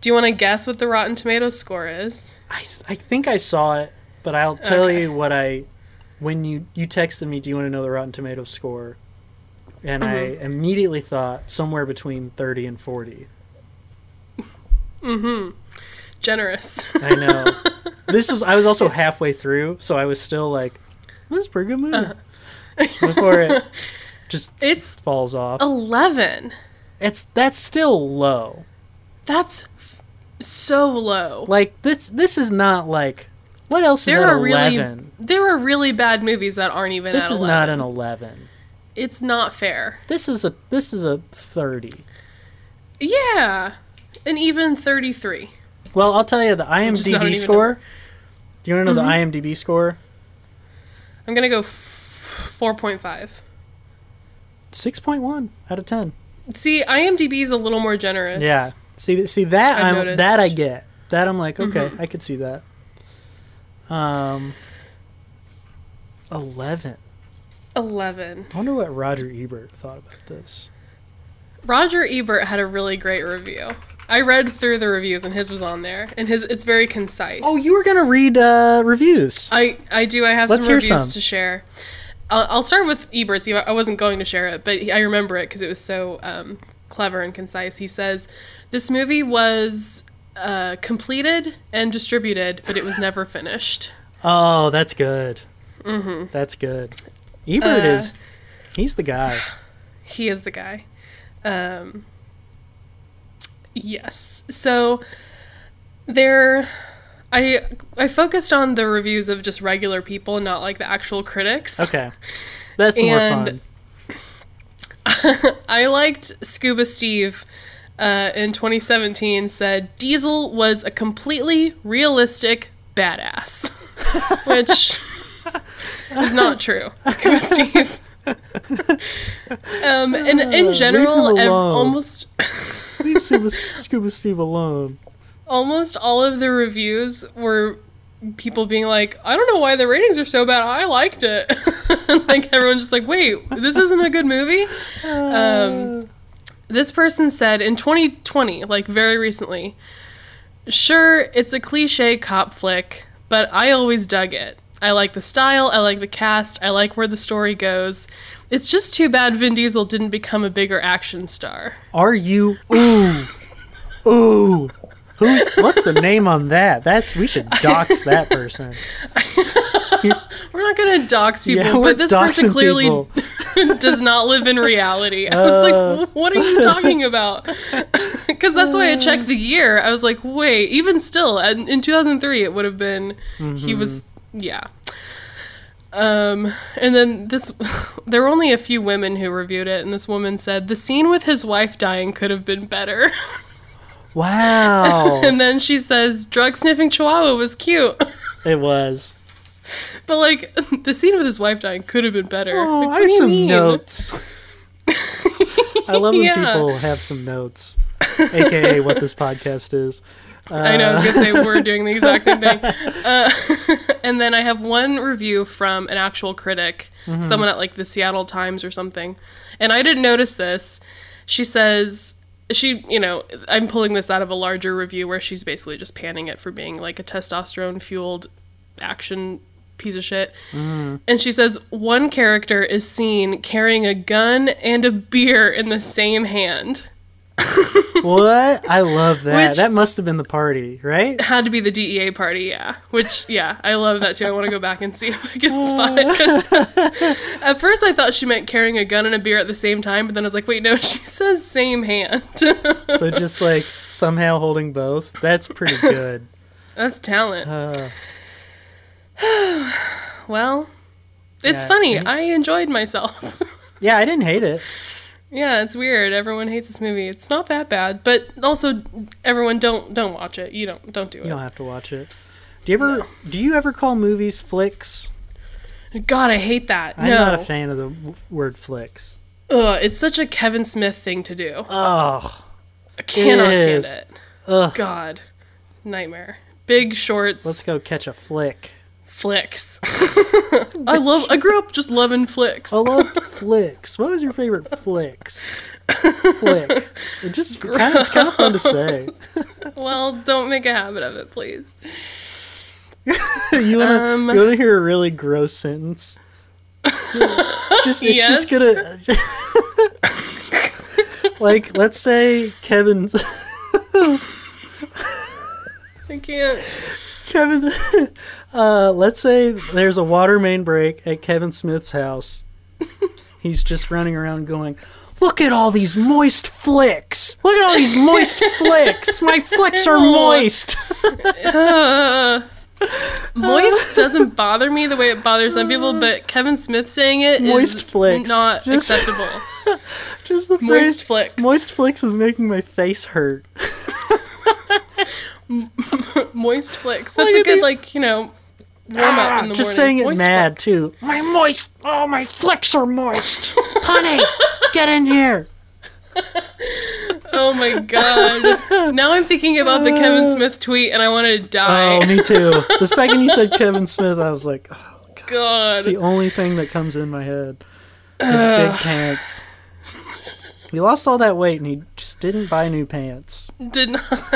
do you want to guess what the Rotten Tomatoes score is? i, I think I saw it, but I'll tell Okay. you what I when you you texted me. Do you want to know the Rotten Tomatoes score? And I Mhm. immediately thought somewhere between thirty and forty. Mm-hmm. Generous. I know. this is. I was also halfway through, so I was still like, "This is a pretty good movie." Uh-huh. Before it just it's falls off. 11. It's that's still low. That's f- so low. Like this. This is not like. What else is There at are really eleven? there are really bad movies that aren't even This is 11. not an eleven. It's not fair. This is a this is a thirty. Yeah. And even 33. Well, I'll tell you the is not an IMDb score. Do you want to know Mhm. the IMDb score? I'm going to go f- 4.5. Six point one out of ten. See, IMDb is a little more generous. Yeah. See, see that I've I'm noticed. that I get. That I'm like, okay, Mhm. I could see that. Um, eleven. 11. I wonder what Roger Ebert thought about this. Roger Ebert had a really great review. I read through the reviews and his was on there and his it's very concise. Oh, you were gonna read uh, reviews. I I do. I have Let's some reviews some. to share. I'll, I'll start with Ebert's. I wasn't going to share it, but I remember it because it was so um, clever and concise. He says this movie was uh, completed and distributed, but it was never finished. Oh, that's good. hmm That's good. Ebert Uh, is, he's the guy. He is the guy. Um, yes. So there, I I focused on the reviews of just regular people, not like the actual critics. Okay, that's more And- fun. I liked Scuba Steve uh, in 2017 said Diesel was a completely realistic badass, which is not true. Scuba Steve. um, and in general, ev- almost Leave Scuba, Scuba Steve alone. almost all of the reviews were people being like, I don't know why the ratings are so bad. I liked it. like everyone's just like, wait, this isn't a good movie. Um, this person said in 2020, like very recently, sure, it's a cliche cop flick, but I always dug it. I like the style, I like the cast, I like where the story goes. It's just too bad Vin Diesel didn't become a bigger action star. Are you? Ooh, ooh. Who's? What's the name on that? That's we should dox that person. We're not gonna dox people, Yeah, but this person clearly does not live in reality. I was Uh. like, what are you talking about? Because that's why I checked the year. I was like, wait, even still, in, in 2003, it would have been, he was, Mm-hmm. yeah. Um, and then this, there were only a few women who reviewed it, and this woman said, the scene with his wife dying could have been better. Wow, and then she says, drug sniffing chihuahua was cute. it was. but like, the scene with his wife dying could have been better. Oh, Like, I have some mean? notes. I love when Yeah. people have some notes, aka what this podcast is. I know, I was Uh, gonna say we're doing the exact same thing. Uh, and then I have one review from an actual critic, Mm-hmm. someone at like the Seattle Times or something. And I didn't notice this. She says, she, you know, I'm pulling this out of a larger review where she's basically just panning it for being like a testosterone fueled action piece of shit. Mm. And she says, one character is seen carrying a gun and a beer in the same hand. what? I love that. Which- that must have been the party, right? had to be the DEA party, yeah. Which, yeah, I love that too. I want to go back and see if I can spot it. At first, I thought she meant carrying a gun and a beer at the same time, but then I was like, wait, no, she says same hand. So just like somehow holding both. That's pretty good. That's talent. Uh, Well, it's Yeah, funny. any- I enjoyed myself. yeah, I didn't hate it. Yeah, it's weird. Everyone hates this movie. It's not that bad, but also everyone don't don't watch it. You don't don't do it. You don't have to watch it. Do you ever? Do you ever call movies flicks? God, I hate that. I'm no, not a fan of the w- word flicks. Ugh, it's such a Kevin Smith thing to do. Oh, I cannot is. stand it. ugh. God, nightmare. Big shorts, Let's go catch a flick. Flicks. I love. I grew up just loving flicks. I love flicks. What was your favorite flicks? flick. It just kind of, it's kind of fun to say. Well, don't make a habit of it, please. you wanna Um, you wanna hear a really gross sentence? just it's Yes. just gonna like let's say Kevin's I can't. Kevin uh let's say there's a water main break at Kevin Smith's house. He's just running around going Look at all these moist flicks. Look at all these moist flicks. My flicks are moist. Uh, moist doesn't bother me the way it bothers some people, but Kevin Smith saying it is Moist flicks. not Just- acceptable. Just the Moist phrase flicks. Moist flicks is making my face hurt. Moist flicks. That's Look a good, these- like, you know, warm up in the Ah, just morning. saying it Moist mad flicks. too. My moist. Oh, my flicks are moist. Honey, get in here. Oh my god. now I'm thinking about the Kevin Smith tweet and I want to die. Oh, me too. The second you said Kevin Smith, I was like, oh, god. it's the only thing that comes in my head. His big pants. He lost all that weight and he just didn't buy new pants. Did not.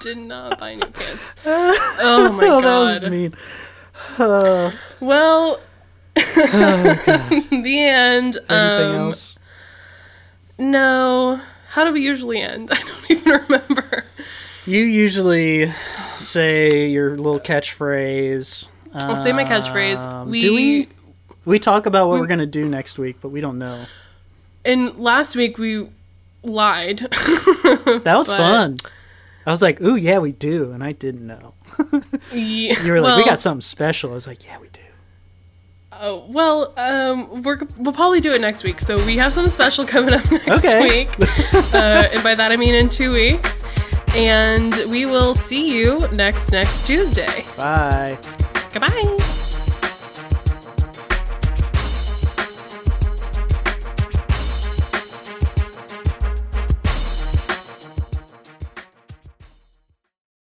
Did not buy new pants. Oh my oh, god. that was mean. Uh, Well, the end. anything um, else? No. How do we usually end? I don't even remember. You usually say your little catchphrase. I'll say my catchphrase. Um, We, do we we talk about what we're gonna do next week, but we don't know. and last week we lied. That was But- fun. I was like, "Ooh, yeah, we do," and I didn't know. Ye- You were like, "We got something special." I was like, "Yeah, we do." Oh well, um, we're, we'll probably do it next week. So we have something special coming up next Okay. week, uh, and by that I mean in two weeks. And we will see you next next Tuesday. Bye.